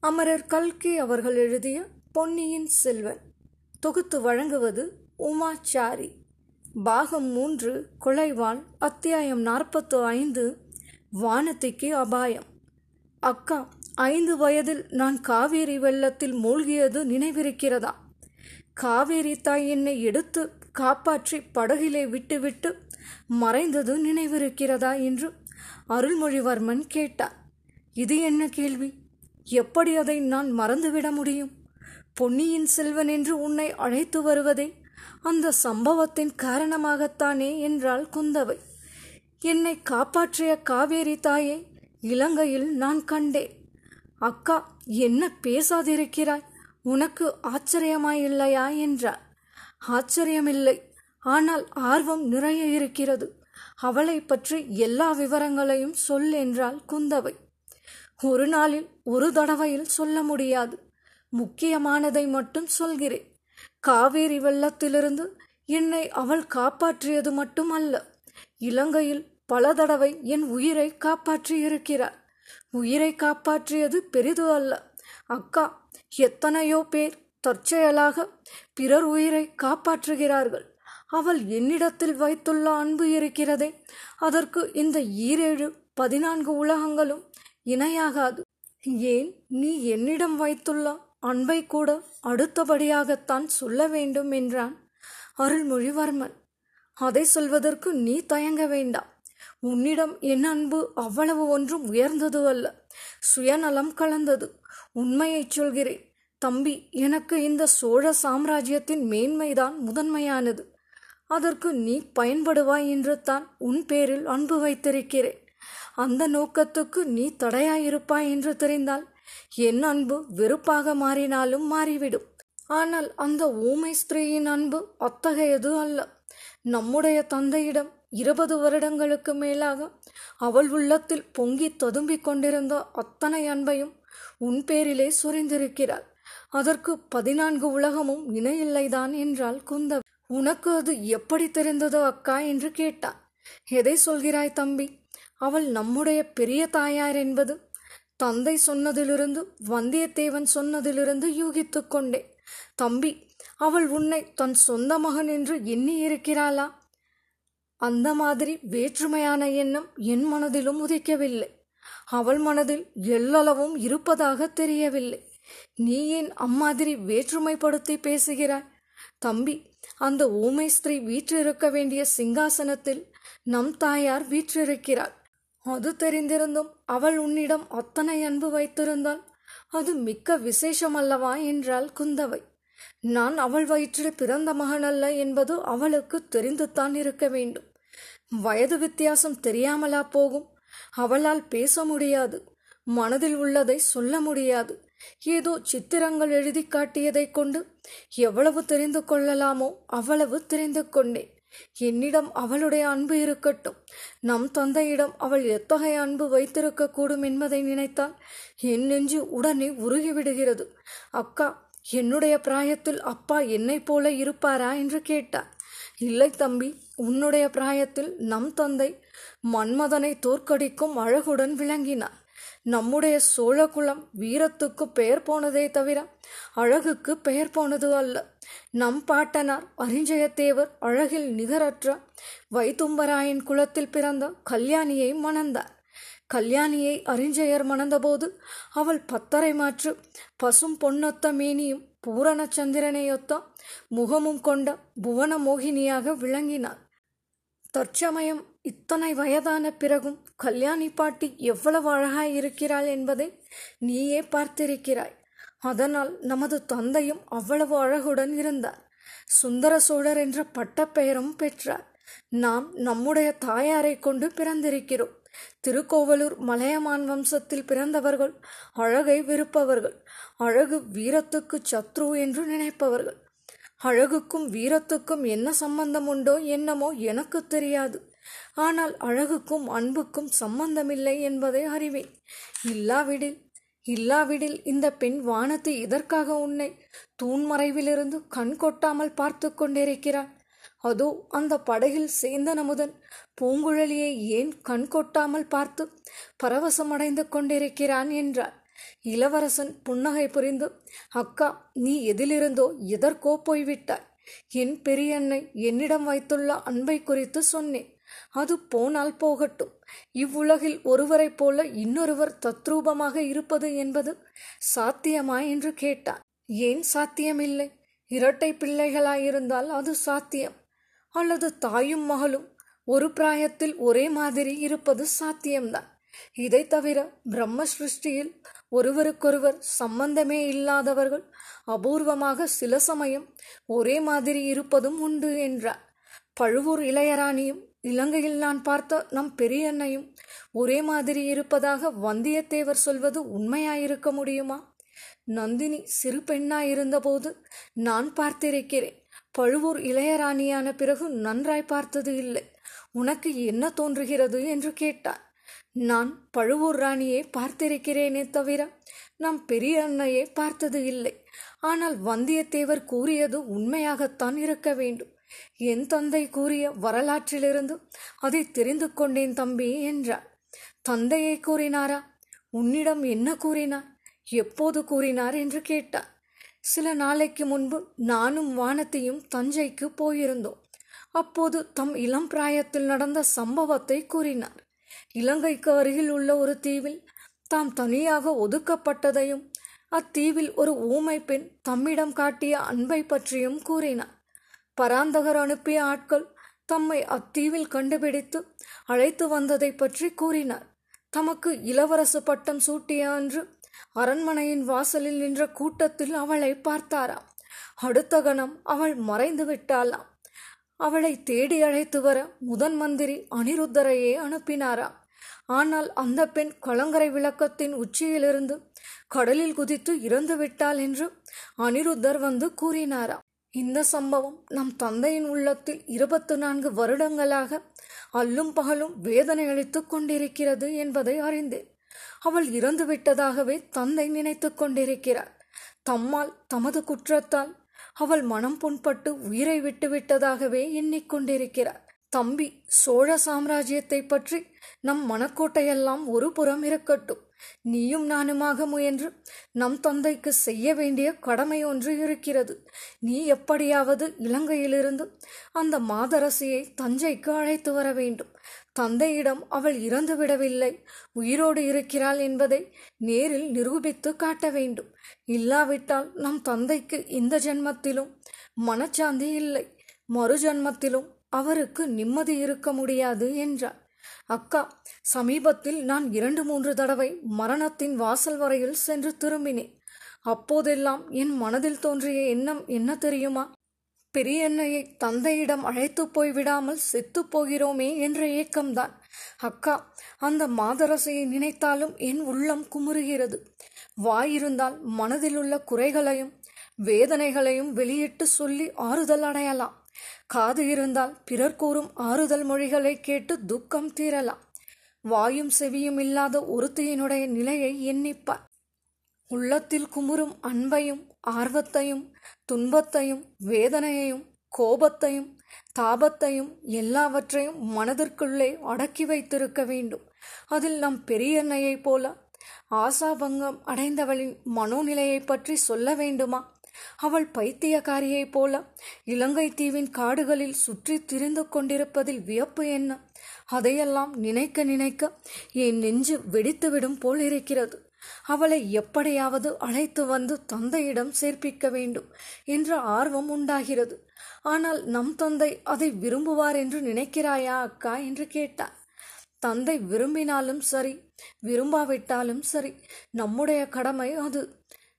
அமரர் கல்கி அவர்கள் எழுதிய பொன்னியின் செல்வன். தொகுத்து வழங்குவது உமாச்சாரி. பாகம் மூன்று கொலைவாள் அத்தியாயம் நாற்பத்து ஐந்து வானத்திக்கு அபாயம். அக்கா ஐந்து வயதில் நான் காவேரி வெள்ளத்தில் மூழ்கியது நினைவிருக்கிறதா? காவேரி தாய் என்னை எடுத்து காப்பாற்றி படகிலே விட்டுவிட்டு மறைந்தது நினைவிருக்கிறதா? என்று அருள்மொழிவர்மன் கேட்டார் இது என்ன கேள்வி? எப்படி அதை நான் மறந்துவிட முடியும்? பொன்னியின் செல்வன் என்று உன்னை அழைத்து வருவதே அந்த சம்பவத்தின் காரணமாகத்தானே என்றாள் குந்தவை. என்னை காப்பாற்றிய காவேரி தாயை இலங்கையில் நான் கண்டேன். அக்கா என்ன பேசாதிருக்கிறாய்? உனக்கு ஆச்சரியமாயில்லையா என்றார் ஆச்சரியமில்லை. ஆனால் ஆர்வம் நிறைய இருக்கிறது. அவளை பற்றி எல்லா விவரங்களையும் சொல் என்றாள் குந்தவை. ஒரு நாளில் ஒரு தடவையில் சொல்ல முடியாது. முக்கியமானதை மட்டும் சொல்கிறேன். காவேரி வெள்ளத்திலிருந்து என்னை அவள் காப்பாற்றியது மட்டும் அல்ல இலங்கையில் பல தடவை என் உயிரை காப்பாற்றி இருக்கிறார் உயிரை காப்பாற்றியது பெரிது அல்ல. அக்கா எத்தனையோ பேர் தற்செயலாக பிறர் உயிரை காப்பாற்றுகிறார்கள். அவள் என்னிடத்தில் வைத்துள்ள அன்பு இருக்கிறதே. அதற்கு இந்த ஈரேழு பதினான்கு உலகங்களும் இணையாகாது. ஏன் நீ என்னிடம் வைத்துள்ள அன்பை கூட அடுத்தபடியாகத்தான் சொல்ல வேண்டும் என்றான். அருள்மொழிவர்மன் அதை சொல்வதற்கு நீ தயங்க வேண்டாம். உன்னிடம் என் அன்பு அவ்வளவு ஒன்றும் உயர்ந்தது அல்ல. சுயநலம் கலந்தது. உண்மையைச் சொல்கிறேன். தம்பி எனக்கு இந்த சோழ சாம்ராஜ்யத்தின் மேன்மைதான் முதன்மையானது. அதற்கு நீ பயன்படுவாய் என்று தான் உன் பேரில் அன்பு வைத்திருக்கிறேன். அந்த நோக்கத்துக்கு நீ தடையாயிருப்பாய் என்று தெரிந்தால் என் அன்பு வெறுப்பாக மாறினாலும் மாறிவிடும். ஆனால் அந்த ஊமை ஸ்திரீயின் அன்பு அத்தகையது அல்ல. நம்முடைய தந்தையிடம் இருபது வருடங்களுக்கு மேலாக அவள் உள்ளத்தில் பொங்கி ததும்பிக் கொண்டிருந்த அத்தனை அன்பையும் உன் பேரிலே சுரிந்திருக்கிறாள். அதற்கு பதினான்கு உலகமும் இணையில்லைதான் என்றால் குந்தவி. உனக்கு அது எப்படி தெரிந்ததோ அக்கா என்று கேட்டான். எதை சொல்கிறாய் தம்பி? அவள் நம்முடைய பெரிய தாயார் என்பது. தந்தை சொன்னதிலிருந்து வந்தியத்தேவன் சொன்னதிலிருந்து யூகித்து கொண்டே. தம்பி அவள் உன்னை தன் சொந்த மகன் என்று எண்ணி இருக்கிறாளா அந்த மாதிரி வேற்றுமையான எண்ணம் என் மனதிலும் உதிக்கவில்லை. அவள் மனதில் எல்லளவும் இருப்பதாக தெரியவில்லை. நீ ஏன் அம்மாதிரி வேற்றுமைப்படுத்தி பேசுகிறாய்? தம்பி அந்த ஊமை ஸ்திரீ வீற்றிருக்க வேண்டிய சிங்காசனத்தில் நம் தாயார் வீற்றிருக்கிறாள் அது தெரிந்திருந்தும் அவள் உன்னிடம் அத்தனை அன்பு வைத்திருந்தாள். அது மிக்க விசேஷம் அல்லவா என்றாள் குந்தவை. நான் அவள் வயிற்றில் பிறந்த மகன் அல்ல என்பது அவளுக்கு தெரிந்துத்தான் இருக்க வேண்டும். வயது வித்தியாசம் தெரியாமலா போகும். அவளால் பேச முடியாது. மனதில் உள்ளதை சொல்ல முடியாது. ஏதோ சித்திரங்கள் எழுதி காட்டியதைக் கொண்டு எவ்வளவு தெரிந்து கொள்ளலாமோ அவ்வளவு தெரிந்து கொண்டேன். என்னிடம் அவளுடைய அன்பு இருக்கட்டும். நம் தந்தையிடம் அவள் எத்தகைய அன்பு வைத்திருக்க கூடும் என்பதை நினைத்தால் என் நெஞ்சு உடனே உருகிவிடுகிறது. அக்கா என்னுடைய பிராயத்தில் அப்பா என்னைப் போல இருப்பாரா என்று கேட்டார். இல்லை தம்பி உன்னுடைய பிராயத்தில் நம் தந்தை மன்மதனை தோற்கடிக்கும் அழகுடன் விளங்கினார். நம்முடைய சோழகுலம் வீரத்துக்கு பெயர் போனதே தவிர அழகுக்கு பெயர் போனது அல்ல. நம் பாட்டனார் அரிஞ்சயத்தேவர் அழகில் நிகரற்ற வைத்தும்பராயன் குலத்தில் பிறந்த கல்யாணியை மணந்தார். கல்யாணியை அரிஞ்சயர் மணந்தபோது அவள் பத்தரை மாற்று பசும் பொன்னொத்த மேனியும் பூரண சந்திரனையொத்த முகமும் கொண்ட புவன மோகினியாக விளங்கினார் தற்சமயம் இத்தனை வயதான பிறகும் கல்யாணி பாட்டி எவ்வளவு அழகாய் இருக்கிறாள் என்பதை நீயே பார்த்திருக்கிறாய். அதனால் நமது தந்தையும் அவ்வளவு அழகுடன் இருந்தார். சுந்தர சோழர் என்ற பட்டப்பெயரும் பெற்றார். நாம் நம்முடைய தாயாரை கொண்டு பிறந்திருக்கிறோம். திருக்கோவலூர் மலையமான் வம்சத்தில் பிறந்தவர்கள் அழகை விருப்பவர்கள் அழகு வீரத்துக்கு சத்ரு என்று நினைப்பவர்கள். அழகுக்கும் வீரத்துக்கும் என்ன சம்பந்தம் உண்டோ என்னமோ எனக்கு தெரியாது. ஆனால் அழகுக்கும் அன்புக்கும் சம்பந்தமில்லை என்பதை அறிவேன். இல்லாவிடில் இல்லாவிடில் இந்த பெண் வானத்தை இதற்காக உன்னை தூண்மறைவிலிருந்து கண் கொட்டாமல் பார்த்து கொண்டிருக்கிறாள்? அதோ அந்த படகில் சேந்தன் அமுதன் பூங்குழலியை ஏன் கண் கொட்டாமல் பார்த்து பரவசமடைந்து கொண்டிருக்கிறான் என்றார் இளவரசன் புன்னகை புரிந்து அக்கா நீ எதிலிருந்தோ எதற்கோ போய்விட்டாய். என் பெரியண்ணை என்னிடம் வைத்துள்ள அன்பை குறித்து சொன்னேன். அது போனால் போகட்டும். இவ்வுலகில் ஒருவரைப் போல இன்னொருவர் தத்ரூபமாக இருப்பது என்பது சாத்தியமா என்று கேட்டான். ஏன் சாத்தியமில்லை? இரட்டை பிள்ளைகளாயிருந்தால் அது சாத்தியம். அல்லது தாயும் மகளும் ஒரு பிராயத்தில் ஒரே மாதிரி இருப்பது சாத்தியம்தான். இதை தவிர பிரம்ம சிருஷ்டியில் ஒருவருக்கொருவர் சம்பந்தமே இல்லாதவர்கள் அபூர்வமாக சில சமயம் ஒரே மாதிரி இருப்பதும் உண்டு என்றார். பழுவூர் இளையராணியும் இலங்கையில் நான் பார்த்த நம் பெரியண்ணையும் ஒரே மாதிரி இருப்பதாக வந்தியத்தேவர் சொல்வது உண்மையாயிருக்க முடியுமா? நந்தினி சிறு பெண்ணாயிருந்தபோது நான் பார்த்திருக்கிறேன். பழுவூர் இளையராணியான பிறகு நன்றாய் பார்த்தது இல்லை. உனக்கு என்ன தோன்றுகிறது என்று கேட்டார் நான் பழுவூர் ராணியை பார்த்திருக்கிறேனே தவிர நம் பெரிய அன்னையை பார்த்தது இல்லை. ஆனால் வந்தியத்தேவர் கூறியது உண்மையாகத்தான் இருக்க வேண்டும். என் தந்தை கூறிய வரலாற்றிலிருந்து அதை தெரிந்து கொண்டேன் தம்பி என்றார் தந்தையை கூறினாரா? உன்னிடம் என்ன கூறினார்? எப்போது கூறினார் என்று கேட்டார் சில நாளைக்கு முன்பு நானும் வானத்தையும் தஞ்சைக்கு போயிருந்தோம். அப்போது தம் இளம் பிராயத்தில் நடந்த சம்பவத்தை கூறினார். இலங்கைக்கு அருகில் உள்ள ஒரு தீவில் தாம் தனியாக ஒதுக்கப்பட்டதையும் அத்தீவில் ஒரு ஊமை பெண் தம்மிடம் காட்டிய அன்பை பற்றியும் கூறினார். பராந்தகர் அனுப்பிய ஆட்கள் தம்மை அத்தீவில் கண்டுபிடித்து அழைத்து வந்ததை பற்றி கூறினார். தமக்கு இளவரசு பட்டம் சூட்டிய அன்று அரண்மனையின் வாசலில் நின்ற கூட்டத்தில் அவளை பார்த்தாராம். அடுத்த கணம் அவள் மறைந்து விட்டாளாம். அவளை தேடி அழைத்து வர முதன் மந்திரி அனிருத்தரையே அனுப்பினாராம். ஆனால் அந்த பெண் கலங்கரை விளக்கத்தின் உச்சியிலிருந்து கடலில் குதித்து இறந்து விட்டாள் என்று அனிருத்தர் வந்து கூறினாராம். இந்த சம்பவம் நம் தந்தையின் உள்ளத்தில் இருபத்து நான்கு வருடங்களாக அல்லும் பகலும் வேதனை அளித்துக் கொண்டிருக்கிறது என்பதை அறிந்தேன். அவள் இறந்து விட்டதாகவே தந்தை நினைத்து கொண்டிருக்கிறார். தம்மால் தமது குற்றத்தால் அவள் மனம் புண்பட்டு உயிரை விட்டுவிட்டதாகவே எண்ணிக்கொண்டிருக்கிறார் தம்பி சோழ சாம்ராஜ்யத்தை பற்றி நம் மனக்கோட்டையெல்லாம் ஒரு புறம் இருக்கட்டும். நீயும் நானுமாக முயன்று நம் தந்தைக்கு செய்ய வேண்டிய கடமை ஒன்று இருக்கிறது. நீ எப்படியாவது இலங்கையிலிருந்து அந்த மாதரசியை தஞ்சைக்கு அழைத்து வர வேண்டும். தந்தையிடம் அவள் இறந்து விடவில்லை. உயிரோடு இருக்கிறாள் என்பதை நேரில் நிரூபித்து காட்ட வேண்டும். இல்லாவிட்டால் நம் தந்தைக்கு இந்த ஜென்மத்திலும் மனச்சாந்தி இல்லை. மறு ஜென்மத்திலும் அவருக்கு நிம்மதி இருக்க முடியாது என்றார் அக்கா சமீபத்தில் நான் இரண்டு மூன்று தடவை மரணத்தின் வாசல் வரையில் சென்று திரும்பினேன். அப்போதெல்லாம் என் மனதில் தோன்றிய எண்ணம் என்ன தெரியுமா? பெரியண்ணையை தந்தையிடம் அழைத்து போய் விடாமல் செத்து போகிறோமே என்ற ஏக்கம்தான். அக்கா அந்த மாதரசையை நினைத்தாலும் என் உள்ளம் குமுறுகிறது. வாயிருந்தால் மனதில் உள்ள குறைகளையும் வேதனைகளையும் வெளியிட்டு சொல்லி ஆறுதல் அடையலாம். காது இருந்தால் பிறர் கூறும் ஆறுதல் மொழிகளை கேட்டு துக்கம் தீரலாம். வாயும் செவியும் இல்லாத ஒருத்தியினுடைய நிலையை எண்ணிப்பார். உள்ளத்தில் குமுறும் அன்பையும் ஆர்வத்தையும் துன்பத்தையும் வேதனையையும் கோபத்தையும் தாபத்தையும் எல்லாவற்றையும் மனதிற்குள்ளே அடக்கி வைத்திருக்க வேண்டும். அதில் நம் பெரியண்ணையைப் போல ஆசாபங்கம் அடைந்தவளின் மனோநிலையை பற்றி சொல்ல வேண்டுமா? அவள் பைத்தியக்காரியைப் போல. இலங்கை தீவின் காடுகளில் சுற்றி திரிந்து கொண்டிருப்பதில் வியப்பு என்ன? அதையெல்லாம் நினைக்க நினைக்க என் நெஞ்சு வெடித்துவிடும் போல் இருக்கிறது. அவளை எப்படியாவது அழைத்து வந்து தந்தையிடம் சேர்ப்பிக்க வேண்டும் என்ற ஆர்வம் உண்டாகிறது. ஆனால் நம் தந்தை அதை விரும்புவார் என்று நினைக்கிறாயா அக்கா என்று கேட்டார் தந்தை விரும்பினாலும் சரி விரும்பாவிட்டாலும் சரி நம்முடைய கடமை அது.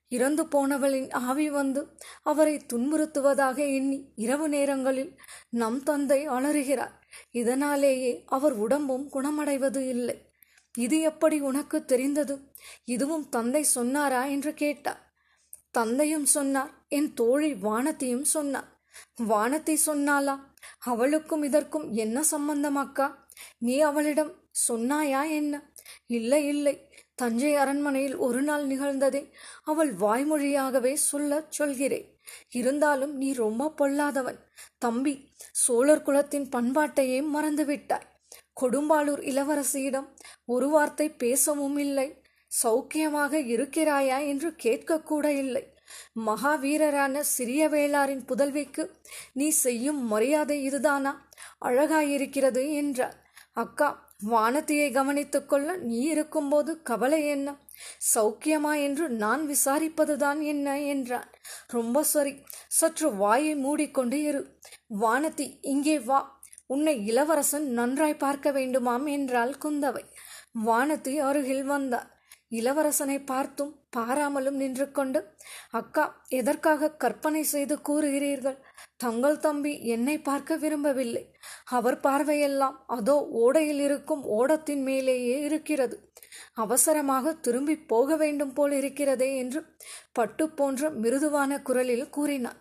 இறந்து போனவளின் ஆவி வந்து அவரை துன்புறுத்துவதாக எண்ணி இரவு நேரங்களில் நம் தந்தை அலறுகிறார். இதனாலேயே அவர் உடம்பும் குணமடைவது இல்லை. இது எப்படி உனக்கு தெரிந்தது? இதுவும் தந்தை சொன்னாரா? என்று கேட்டார். தந்தையும் சொன்னார். என் தோழி வானத்தையும் சொன்னார். வானத்தை சொன்னாளா? அவளுக்கும் இதற்கும் என்ன சம்பந்தமாக்கா நீ அவளிடம் சொன்னாயா என்ன? இல்லை இல்லை. தஞ்சை அரண்மனையில் ஒரு நாள் நிகழ்ந்ததை அவள் வாய்மொழியாகவே சொல்லச் சொல்கிறேன். இருந்தாலும் நீ ரொம்ப பொல்லாதவன். தம்பி சோழர் குலத்தின் பண்பாட்டையே மறந்துவிட்டாய். கொடும்பாளூர் இளவரசியிடம் ஒரு வார்த்தை பேசவும் இல்லை. சௌக்கியமாக இருக்கிறாயா என்று கேட்கக்கூட இல்லை. மகாவீரரான சிறிய வேளாரின் புதல்விக்கு நீ செய்யும் மரியாதை இதுதானா? அழகாயிருக்கிறது என்றார் அக்கா வானத்தியை கவனித்துக் கொள்ள நீ இருக்கும்போது கவலை என்ன? சௌக்கியமா என்று நான் விசாரிப்பதுதான் என்ன என்றான். ரொம்ப சரி சற்று வாயை மூடிக்கொண்டு இரு. வானதி இங்கே வா. உன்னை இளவரசன் நன்றாய் பார்க்க வேண்டுமாம் என்றாள் குந்தவை. வானதி அருகில் வந்தார் இளவரசனை பார்த்தும் பாராமலும் நின்று கொண்டு அக்கா எதற்காக கற்பனை செய்து கூறுகிறீர்கள்? தங்கள் தம்பி என்னை பார்க்க விரும்பவில்லை. அவர் பார்வையெல்லாம் அதோ ஓடையில் இருக்கும் ஓடத்தின் மேலேயே இருக்கிறது. அவசரமாக திரும்பி போக வேண்டும் போல் இருக்கிறதே என்று பட்டு போன்ற மிருதுவான குரலில் கூறினார்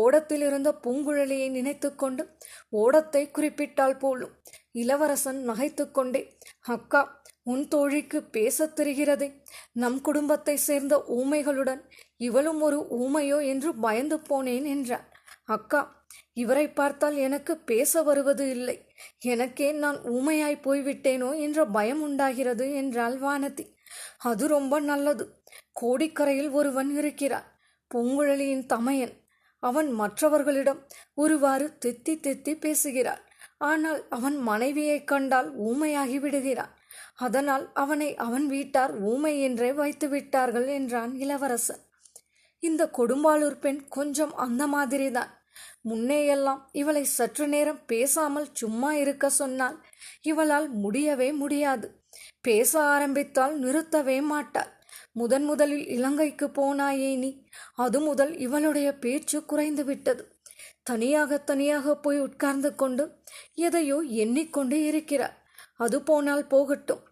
ஓடத்தில் இருந்த பூங்குழலியை நினைத்து கொண்டு ஓடத்தை குறிப்பிட்டால் போலும். இளவரசன் நகைத்துக்கொண்டே அக்கா உன் தோழிக்கு பேசத் தெரிகிறதே. நம் குடும்பத்தை சேர்ந்த ஊமைகளுடன் இவளும் ஒரு ஊமையோ என்று பயந்து போனேன் என்றார் அக்கா இவரை பார்த்தால் எனக்கு பேச வருவது இல்லை. எனக்கே நான் ஊமையாய் போய்விட்டேனோ என்ற பயம் உண்டாகிறது என்றாள் வானதி. அது ரொம்ப நல்லது. கோடிக்கரையில் ஒருவன் இருக்கிறான். பூங்குழலியின் தமையன். அவன் மற்றவர்களிடம் ஒருவாறு தெத்தி தெத்தி பேசுகிறார் ஆனால் அவன் மனைவியைக் கண்டால் ஊமையாகி விடுகிறான். அதனால் அவனை அவன் வீட்டார் ஊமை என்றே வைத்து விட்டார்கள் என்றான் இளவரசன் இந்த கொடும்பாளூர் பெண் கொஞ்சம் அந்த மாதிரிதான். முன்னேயெல்லாம் இவளை சற்று நேரம் பேசாமல் சும்மா இருக்க சொன்னால் இவளால் முடியவே முடியாது. பேச ஆரம்பித்தால் நிறுத்தவே மாட்டாள். முதன் முதலில் இலங்கைக்கு போனாயே நீ. அது முதல் இவளுடைய பேச்சு குறைந்து விட்டது தனியாக தனியாக போய் உட்கார்ந்து கொண்டு எதையோ எண்ணிக்கொண்டு இருக்கிறார். அது போனால் போகட்டும்.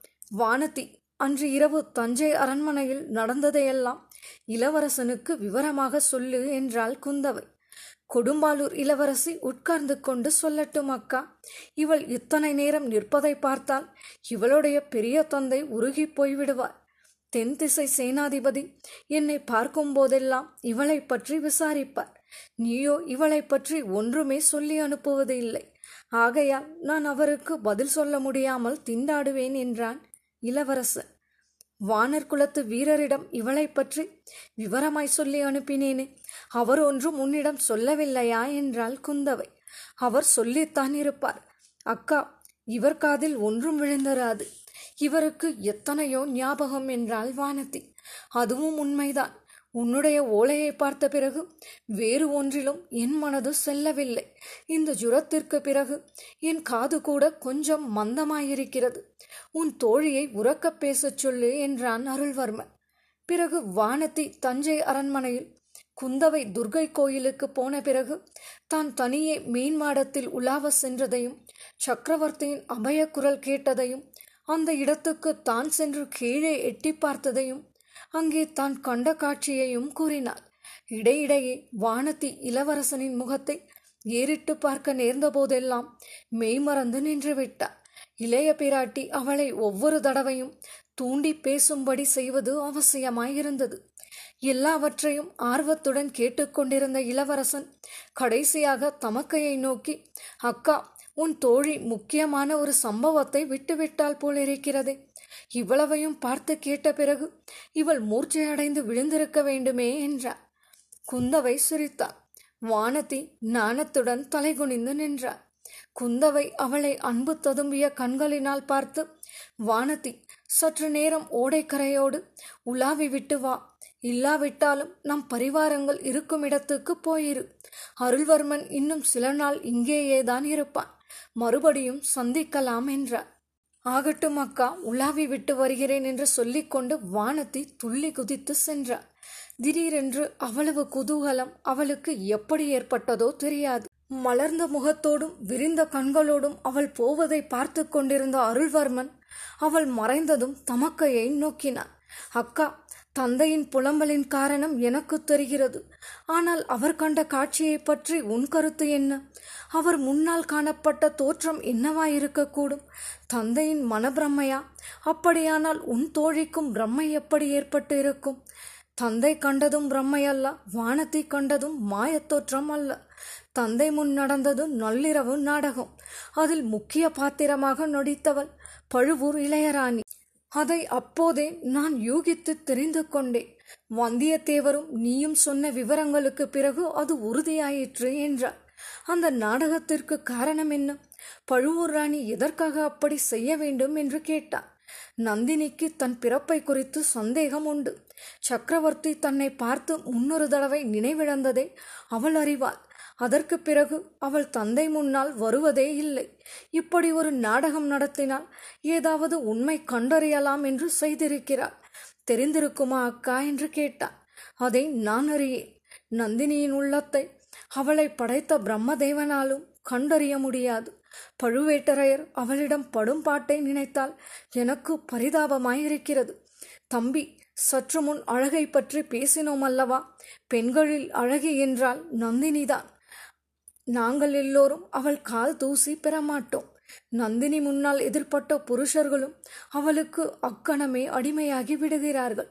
வானதி அன்று இரவு தஞ்சை அரண்மனையில் நடந்ததையெல்லாம் இளவரசனுக்கு விவரமாக சொல்லு என்றாள் குந்தவை. கொடும்பாலூர் இளவரசி உட்கார்ந்து கொண்டு சொல்லட்டும் அக்கா. இவள் இத்தனை நேரம் நிற்பதை பார்த்தால் இவளுடைய பெரிய தந்தை உருகி போய்விடுவார். தென் திசை சேனாதிபதி என்னை பார்க்கும் போதெல்லாம் இவளை பற்றி விசாரிப்பார். நீயோ இவளை பற்றி ஒன்றுமே சொல்லி அனுப்புவது இல்லை ஆகையால் நான் அவருக்கு பதில் சொல்ல முடியாமல் திண்டாடுவேன் என்றான் இளவரசன் வானர் குலத்து வீரரிடம் இவளை பற்றி விவரமாய் சொல்லி அனுப்பினேனே. அவர் ஒன்றும் உன்னிடம் சொல்லவில்லையா என்றாள் குந்தவை. அவர் சொல்லித்தான் இருப்பார். அக்கா இவர் காதில் ஒன்றும் விழுந்தராது. இவருக்கு எத்தனையோ ஞாபகம் என்றாள் வானதி. அதுவும் உண்மைதான். உன்னுடைய ஓலையை பார்த்த பிறகு வேறு ஒன்றிலும் என் மனது செல்லவில்லை. இந்த ஜுரத்திற்கு பிறகு என் காது கூட கொஞ்சம் மந்தமாயிருக்கிறது. உன் தோழியை உறக்கப் பேசச் சொல்லு என்றான் அருள்வர்மன். பிறகு வானத்தி தஞ்சை அரண்மனையில் குந்தவை துர்கை கோயிலுக்கு போன பிறகு தான் தனியே மீன் மாடத்தில் உலாவ சென்றதையும் சக்கரவர்த்தியின் அபய குரல் கேட்டதையும் அந்த இடத்துக்கு தான் சென்று கீழே எட்டி பார்த்ததையும் அங்கே தான் கண்ட காட்சியையும் கூறினாள். இடையிடையே வானதி இளவரசனின் முகத்தை ஏறிட்டு பார்க்க நேர்ந்த போதெல்லாம் மெய்மறந்து நின்றுவிட்டார் இளைய பிராட்டி அவளை ஒவ்வொரு தடவையும் தூண்டி பேசும்படி செய்வது அவசியமாயிருந்தது. எல்லாவற்றையும் ஆர்வத்துடன் கேட்டுக்கொண்டிருந்த இளவரசன் கடைசியாக தமக்கையை நோக்கி அக்கா உன் தோழி முக்கியமான ஒரு சம்பவத்தை விட்டுவிட்டால் போல் இருக்கிறதே இவ்வளவையும் பார்த்து கேட்ட பிறகு இவள் மூர்ச்சையடைந்து விழுந்திருக்க வேண்டுமே என்றார் குந்தவை சிரித்தாள். வானதி நாணத்துடன் தலைகுனிந்து நின்றார் குந்தவை அவளை அன்பு ததும்பிய கண்களினால் பார்த்து வானதி சற்று நேரம் ஓடைக்கரையோடு உலாவி விட்டு வா. இல்லாவிட்டாலும் நம் பரிவாரங்கள் இருக்கும் இடத்துக்கு போயிரு. அருள்வர்மன் இன்னும் சில நாள் இங்கேயேதான் இருப்பான். மறுபடியும் சந்திக்கலாம் என்றார் ஆகட்டும் அக்கா உலாவி விட்டு வருகிறேன் என்று சொல்லிக்கொண்டு வானத்தை துள்ளி குதித்து சென்றார் திடீரென்று அவ்வளவு குதூகலம் அவளுக்கு எப்படி ஏற்பட்டதோ தெரியாது. மலர்ந்த முகத்தோடும் விரிந்த கண்களோடும் அவள் போவதை பார்த்து கொண்டிருந்த அருள்வர்மன் அவள் மறைந்ததும் தமக்கையை நோக்கினான். அக்கா தந்தையின் புலம்பலின் காரணம் எனக்கு தெரிகிறது. ஆனால் அவர் கண்ட காட்சியை பற்றி உன் கருத்து என்ன? அவர் முன்னால் காணப்பட்ட தோற்றம் என்னவாயிருக்கக்கூடும்? தந்தையின் மனப்பிரம்மையா அப்படியானால் உன் தோழிக்கும் பிரம்மை எப்படி ஏற்பட்டு இருக்கும் தந்தை கண்டதும் பிரம்மை அல்ல வானத்தை கண்டதும் மாயத்தோற்றம் அல்ல. தந்தை முன் நடந்தது நள்ளிரவு நாடகம். அதில் முக்கிய பாத்திரமாக நடித்தவள் பழுவூர் இளையராணி. அதை அப்போதே நான் யூகித்து தெரிந்து கொண்டேன். வந்தியத்தேவரும் நீயும் சொன்ன விவரங்களுக்கு பிறகு அது உறுதியாயிற்று என்றார். அந்த நாடகத்திற்கு காரணம் என்ன? பழுவூர் ராணி எதற்காக அப்படி செய்ய வேண்டும் என்று கேட்டார். நந்தினிக்கு தன் பிறப்பை குறித்து சந்தேகம் உண்டு. சக்கரவர்த்தி தன்னை பார்த்து முன்னொரு தடவை நினைவிழந்ததை அவள் அறிவாள். அதற்கு பிறகு அவள் தந்தை முன்னால் வருவதே இல்லை. இப்படி ஒரு நாடகம் நடத்தினால் ஏதாவது உண்மை கண்டறியலாம் என்று செய்திருக்கிறாள். தெரிந்திருக்குமா அக்கா என்று கேட்டான். அதை நான் அறியேன். நந்தினியின் உள்ளத்தை அவளை படைத்த பிரம்மதேவனாலும் கண்டறிய முடியாது. பழுவேட்டரையர் அவளிடம் படும் பாட்டை நினைத்தால் எனக்கு பரிதாபமாயிருக்கிறது. தம்பி சற்று முன் அழகை பற்றி பேசினோம் அல்லவா? பெண்களில் அழகி என்றால் நந்தினிதான். நாங்கள் எல்லோரும் அவள் கால் தூசி பெறமாட்டோம். நந்தினி முன்னால் எதிர்பட்ட புருஷர்களும் அவளுக்கு அக்கணமே அடிமையாகி விடுகிறார்கள்.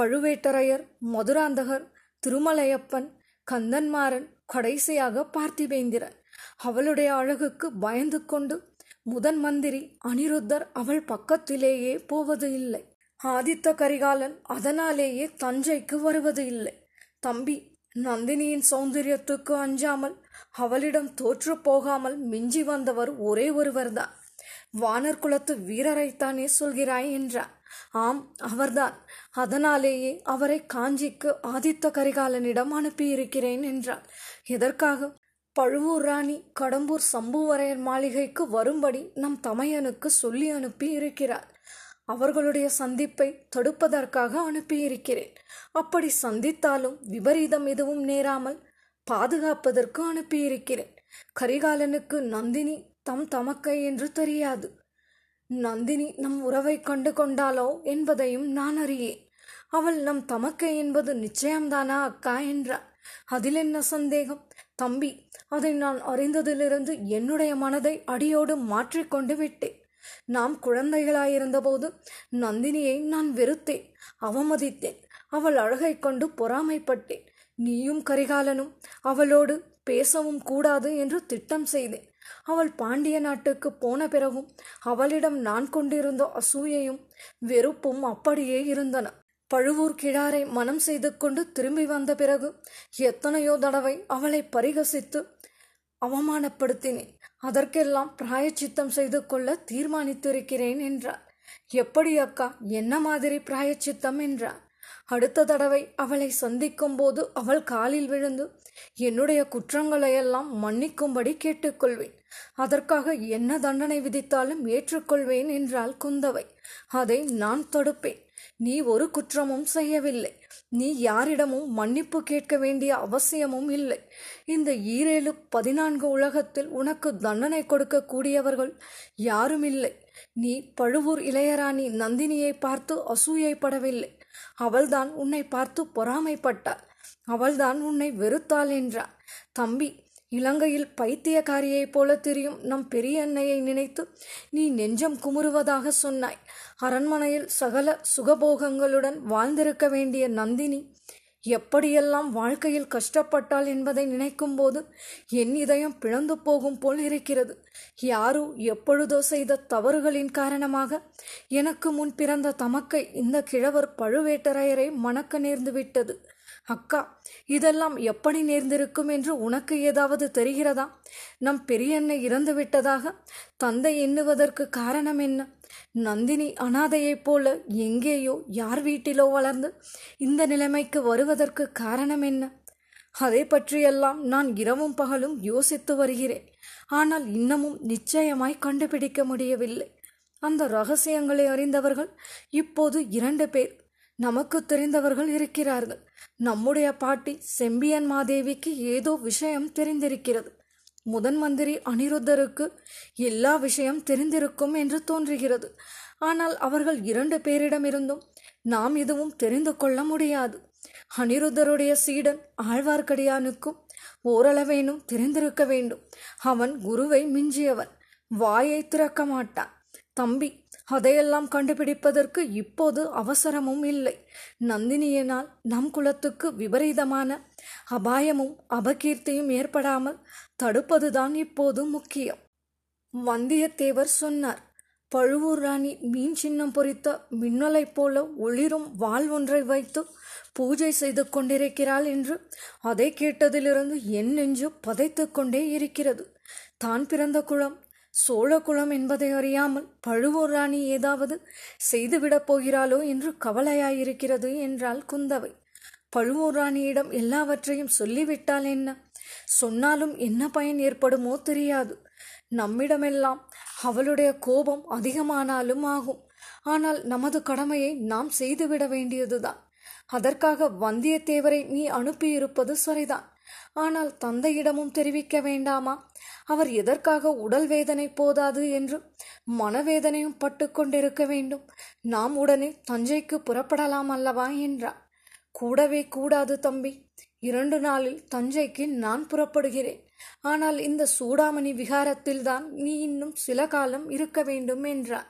பழுவேட்டரையர் மதுராந்தகர் திருமலையப்பன் கந்தன்மாறன் கடைசியாக பார்த்திபேந்திரன் அவளுடைய அழகுக்கு பயந்து கொண்டு முதன் மந்திரி அனிருத்தர் அவள் பக்கத்திலேயே போவது இல்லை. ஆதித்த கரிகாலன் அதனாலேயே தஞ்சைக்கு வருவது இல்லை. தம்பி நந்தினியின் சௌந்தரியத்துக்கு அஞ்சாமல் அவளிடம் தோற்று போகாமல் மிஞ்சி வந்தவர் ஒரே ஒருவர்தான். வானர் குலத்து வீரரைத்தானே சொல்கிறாய் என்றார் ஆம் அவர்தான். அதனாலேயே அவரை காஞ்சிக்கு ஆதித்த கரிகாலனிடம் அனுப்பியிருக்கிறேன் என்றார் எதற்காக? பழுவூர் ராணி கடம்பூர் சம்புவரையர் மாளிகைக்கு வரும்படி நம் தமையனுக்கு சொல்லி அனுப்பி இருக்கிறார் அவர்களுடைய சந்திப்பை தடுப்பதற்காக அனுப்பியிருக்கிறேன். அப்படி சந்தித்தாலும் விபரீதம் எதுவும் நேராமல் பாதுகாப்பதற்கு அனுப்பியிருக்கிறேன். கரிகாலனுக்கு நந்தினி தம் தமக்கை என்று தெரியாது. நந்தினி நம் உறவை கண்டு கொண்டாளோ என்பதையும் நான் அறியேன். அவள் நம் தமக்கை என்பது நிச்சயம்தானா அக்கா என்றார் அதில் என்ன சந்தேகம்? தம்பி அதை நான் அறிந்ததிலிருந்து என்னுடைய மனதை அடியோடு மாற்றிக்கொண்டு விட்டேன். நாம் குழந்தைகளாயிருந்தபோது நந்தினியை நான் வெறுத்தேன் அவமதித்தேன். அவள் அழகை கொண்டு பொறாமைப்பட்டேன். நீயும் கரிகாலனும் அவளோடு பேசவும் கூடாது என்று திட்டம் செய்தேன். அவள் பாண்டிய நாட்டுக்கு போன பிறகும் அவளிடம் நான் கொண்டிருந்த அசூயையும் வெறுப்பும் அப்படியே இருந்தன. பழுவூர் கிழாரை மனம் செய்து கொண்டு திரும்பி வந்த பிறகு எத்தனையோ தடவை அவளை பரிகசித்து அவமானப்படுத்தினேன். அதற்கெல்லாம் பிராயச்சித்தம் செய்து கொள்ள தீர்மானித்திருக்கிறேன் என்றார் எப்படி அக்கா? என்ன மாதிரி பிராயச்சித்தம்? என்றார் அடுத்த தடவை அவளை சந்திக்கும் போது அவள் காலில் விழுந்து என்னுடைய குற்றங்களையெல்லாம் மன்னிக்கும்படி கேட்டுக்கொள்வேன். அதற்காக என்ன தண்டனை விதித்தாலும் ஏற்றுக்கொள்வேன் என்றாள் குந்தவை. அதை நான் தடுப்பேன். நீ ஒரு குற்றமும் செய்யவில்லை. நீ யாரிடமும் மன்னிப்பு கேட்க வேண்டிய அவசியமும் இல்லை. இந்த ஈரேழு பதினான்கு உலகத்தில் உனக்கு தண்டனை கொடுக்க கூடியவர்கள் யாரும் இல்லை. நீ பழுவூர் இளையராணி நந்தினியை பார்த்து அசூயைப்படவில்லை. அவள்தான் உன்னை பார்த்து பொறாமைப்பட்டாள். அவள்தான் உன்னை வெறுத்தாள் என்றான். தம்பி இலங்கையில் பைத்தியக்காரியைப் போல தெரியும் நம் பெரிய அன்னையை நினைத்து நீ நெஞ்சம் குமுறுவதாக சொன்னாய். அரண்மனையில் சகல சுகபோகங்களுடன் வாழ்ந்திருக்க வேண்டிய நந்தினி எப்படியெல்லாம் வாழ்க்கையில் கஷ்டப்பட்டாள் என்பதை நினைக்கும்போது என் இதயம் பிளந்து போகும் போல் இருக்கிறது. யாரோ எப்பொழுதோ செய்த தவறுகளின் காரணமாக எனக்கு முன் பிறந்த தமக்கை இந்த கிழவர் பழுவேட்டரையரை மணக்க நேர்ந்து விட்டது. அக்கா இதெல்லாம் எப்படி நேர்ந்திருக்கும் என்று உனக்கு ஏதாவது தெரிகிறதா? நம் பெரியண்ணை இறந்து விட்டதாக தந்தை எண்ணுவதற்கு காரணம் என்ன? நந்தினி அனாதையைப் போல எங்கேயோ யார் வீட்டிலோ வளர்ந்து இந்த நிலைமைக்கு வருவதற்கு காரணம் என்ன? அதை பற்றியெல்லாம் நான் இரவும் பகலும் யோசித்து வருகிறேன். ஆனால் இன்னமும் நிச்சயமாய் கண்டுபிடிக்க முடியவில்லை. அந்த ரகசியங்களை அறிந்தவர்கள் இப்போது இரண்டு பேர் நமக்கு தெரிந்தவர்கள் இருக்கிறார்கள். நம்முடைய பாட்டி செம்பியன் மாதேவிக்கு ஏதோ விஷயம் தெரிந்திருக்கிறது. முதன் மந்திரி அனிருத்தருக்கு எல்லா விஷயம் தெரிந்திருக்கும் என்று தோன்றுகிறது. ஆனால் அவர்கள் இரண்டு பேரிடமிருந்தும் நாம் எதுவும் தெரிந்து கொள்ள முடியாது. அனிருத்தருடைய சீடன் ஆழ்வார்க்கடியானுக்கும் ஓரளவேனும் தெரிந்திருக்க வேண்டும். அவன் குருவை மிஞ்சியவன். வாயை திறக்க மாட்டான். தம்பி அதையெல்லாம் கண்டுபிடிப்பதற்கு இப்போது அவசரமும் இல்லை. நந்தினியினால் நம் குலத்துக்கு விபரீதமான அபாயமும் அபகீர்த்தியும் ஏற்படாமல் தடுப்பதுதான் இப்போது முக்கியம். வந்தியத்தேவர் சொன்னார் பழுவூர் ராணி மீன் சின்னம் பொறித்த மின்னலைப் போல ஒளிரும் வாள் ஒன்றை வைத்து பூஜை செய்து கொண்டிருக்கிறாள் என்று அதை கேட்டதிலிருந்து என் நெஞ்சு பதைத்து கொண்டே இருக்கிறது. தான் பிறந்த குளம் சோழ குளம் என்பதை அறியாமல் பழுவூர் ராணி ஏதாவது செய்துவிடப் போகிறாளோ என்று கவலையாயிருக்கிறது என்றாள் குந்தவை. பழுவூர் ராணியிடம் எல்லாவற்றையும் சொல்லிவிட்டால் என்ன? சொன்னாலும் என்ன பயன் ஏற்படுமோ தெரியாது. நம்மிடமெல்லாம் அவளுடைய கோபம் அதிகமானாலும் ஆகும். ஆனால் நமது கடமையை நாம் செய்துவிட வேண்டியதுதான். அதற்காக வந்தியத்தேவரை நீ அனுப்பியிருப்பது சரிதான். ஆனால் தந்தையிடமும் தெரிவிக்க வேண்டாமா? அவர் எதற்காக உடல் வேதனை போதாது என்று மனவேதனையும் பட்டு கொண்டிருக்க வேண்டும். நாம் உடனே தஞ்சைக்கு புறப்படலாம் அல்லவா என்றார் கூடவே கூடாது தம்பி. இரண்டு நாளில் தஞ்சைக்கு நான் புறப்படுகிறேன். ஆனால் இந்த சூடாமணி விகாரத்தில்தான் நீ இன்னும் சில காலம் இருக்க வேண்டும் என்றார்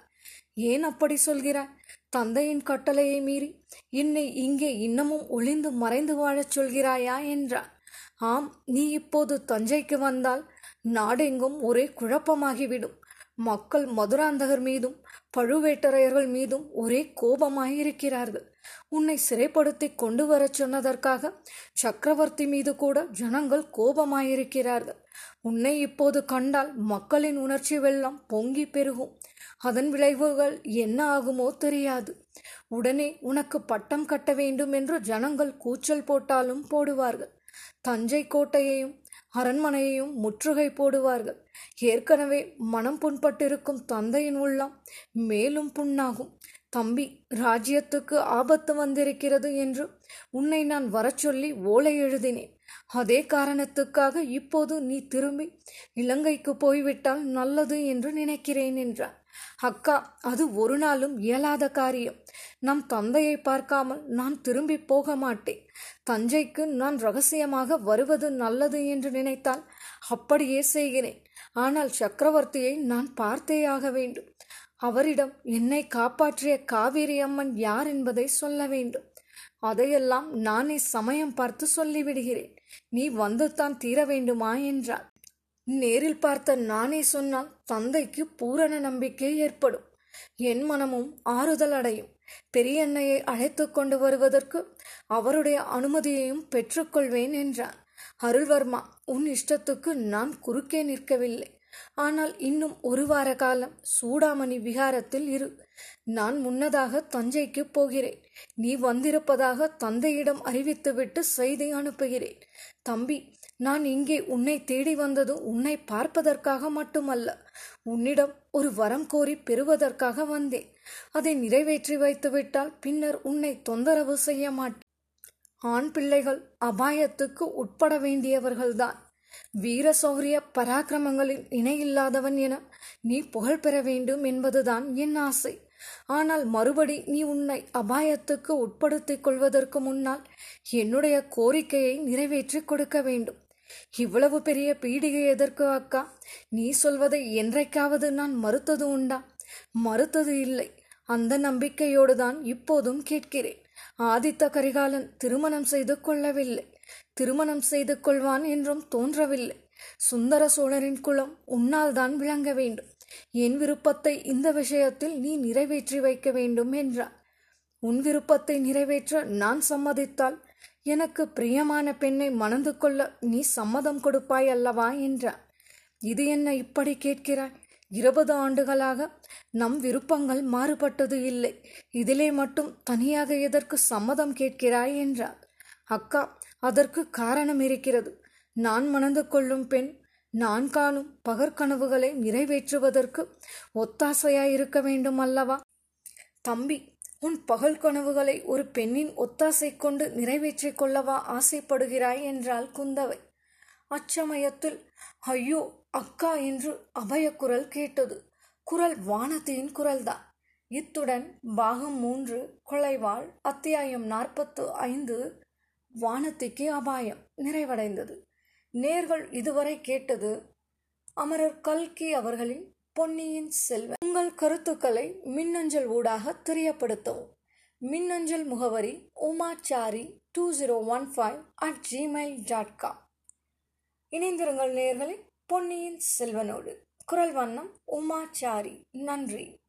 ஏன் அப்படி சொல்கிறாய்? தந்தையின் கட்டளையை மீறி என்னை இங்கே இன்னமும் ஒளிந்து மறைந்து வாழச் சொல்கிறாயா என்றார் ஆம் நீ இப்போது தஞ்சைக்கு வந்தால் நாடெங்கும் ஒரே குழப்பமாகிவிடும். மக்கள் மதுராந்தகர் மீதும் பழுவேட்டரையர்கள் மீதும் ஒரே கோபமாயிருக்கிறார்கள். உன்னை சிறைப்படுத்தி கொண்டு வரச் சொன்னதற்காக சக்கரவர்த்தி மீது கூட ஜனங்கள் கோபமாயிருக்கிறார்கள். உன்னை இப்போது கண்டால் மக்களின் உணர்ச்சி வெள்ளம் பொங்கி பெருகும். அதன் விளைவுகள் என்ன ஆகுமோ தெரியாது. உடனே உனக்கு பட்டம் கட்ட வேண்டும் என்று ஜனங்கள் கூச்சல் போட்டாலும் போடுவார்கள். தஞ்சை கோட்டையையும் அரண்மனையையும் முற்றுகை போடுவார்கள். ஏற்கனவே மனம் புண்பட்டிருக்கும் தந்தையின் உள்ளம் மேலும் புண்ணாகும். தம்பி ராஜ்யத்துக்கு ஆபத்து வந்திருக்கிறது என்று உன்னை நான் வரச்சொல்லி ஓலை எழுதினேன். அதே காரணத்துக்காக இப்போது நீ திரும்பி இலங்கைக்கு போய்விட்டால் நல்லது என்று நினைக்கிறேன் என்றார் அக்கா அது ஒரு நாளும் இயலாத காரியம். நம் தந்தையை பார்க்காமல் நான் திரும்பி போக மாட்டேன். தஞ்சைக்கு நான் ரகசியமாக வருவது நல்லது என்று நினைத்தால் அப்படியே செய்கிறேன். ஆனால் சக்கரவர்த்தியை நான் பார்த்தேயாக வேண்டும். அவரிடம் என்னை காப்பாற்றிய காவேரி அம்மன் யார் என்பதை சொல்ல வேண்டும். அதையெல்லாம் நானே சமயம் பார்த்து சொல்லிவிடுகிறேன். நீ வந்துத்தான் தீர வேண்டுமா? என்றார் நேரில் பார்த்த நானே சொன்னால் தந்தைக்கு பூரண நம்பிக்கை ஏற்படும். என் மனமும் ஆறுதல் அடையும். பெரியண்ணையை அழைத்து கொண்டு வருவதற்கு அவருடைய அனுமதியையும் பெற்றுக்கொள்வேன் என்றார் அருள்வர்மா உன் இஷ்டத்துக்கு நான் குறுக்கே நிற்கவில்லை. ஆனால் இன்னும் ஒரு வார காலம் சூடாமணி விகாரத்தில் இரு. நான் முன்னதாக தஞ்சைக்கு போகிறேன். நீ வந்திருப்பதாக தந்தையிடம் அறிவித்துவிட்டு செய்தி அனுப்புகிறேன். தம்பி நான் இங்கே உன்னை தேடி வந்தது உன்னை பார்ப்பதற்காக மட்டுமல்ல உன்னிடம் ஒரு வரம் கோரி பெறுவதற்காக வந்தேன். அதை நிறைவேற்றி வைத்துவிட்டால் பின்னர் உன்னை தொந்தரவு செய்ய மாட்டேன். ஆண் பிள்ளைகள் அபாயத்துக்கு உட்பட வேண்டியவர்கள்தான். வீர சௌரிய பராக்கிரமங்களில் இணையில்லாதவன் என நீ புகழ் பெற வேண்டும் என்பதுதான் என் ஆசை. ஆனால் மறுபடி நீ உன்னை அபாயத்துக்கு உட்படுத்திக் கொள்வதற்கு முன்னால் என்னுடைய கோரிக்கையை நிறைவேற்றி கொடுக்க வேண்டும். இவ்வளவு பெரிய பீடிகை எதற்கு அக்கா? நீ சொல்வதை என்றைக்காவது நான் மறுத்தது உண்டா? மறுத்தது இல்லை. அந்த நம்பிக்கையோடு தான் இப்போதும் கேட்கிறேன். ஆதித்த கரிகாலன் திருமணம் செய்து கொள்ளவில்லை. திருமணம் செய்து கொள்வான் என்றும் தோன்றவில்லை. சுந்தர சோழரின் குலம் உன்னால் தான் விளங்க வேண்டும். என் விருப்பத்தை இந்த விஷயத்தில் நீ நிறைவேற்றி வைக்க வேண்டும் என்றார். உன் விருப்பத்தை நிறைவேற்ற நான் சம்மதித்தால் எனக்கு பிரியமான பெண்ணை மணந்து கொள்ள நீ சம்மதம் கொடுப்பாய் அல்லவா என்றார். இது என்ன இப்படி கேட்கிறாய்? இருபது ஆண்டுகளாக நம் விருப்பங்கள் மாறுபட்டது இல்லை. இதிலே மட்டும் தனியாக எதற்கு சம்மதம் கேட்கிறாய் என்றார். அக்கா அதற்கு காரணம் இருக்கிறது. நான் மணந்து கொள்ளும் பெண் நான் காணும் பகற்கனவுகளை நிறைவேற்றுவதற்கு ஒத்தாசையாயிருக்க வேண்டும் அல்லவா தம்பி உன் பகல் கனவுகளை ஒரு பெண்ணின் ஒத்தாசை கொண்டு நிறைவேற்றிக் கொள்ளவா ஆசைப்படுகிறாய் என்றாள் குந்தவை. அச்சமயத்தில் ஐயோ அக்கா என்று அபய குரல் கேட்டது. குரல் வானத்தியின் குரல்தான். இத்துடன் பாகம் மூன்று கொலைவாள் அத்தியாயம் நாற்பத்து ஐந்து வானத்திக்கு அபாயம் நிறைவடைந்தது. நேர்கள் இதுவரை கேட்டது அமரர் கல்கி அவர்களின் பொன்னியின் செல்வன் உங்கள் கருத்துக்களை மின்னஞ்சல் ஊடாக தெரியப்படுத்தவும். மின்னஞ்சல் முகவரி Umachari two zero one five at Gmail dot com இணைந்திருங்கள் நேர்களை பொன்னியின் செல்வனோடு. குரல் வண்ணம் உமாச்சாரி. நன்றி.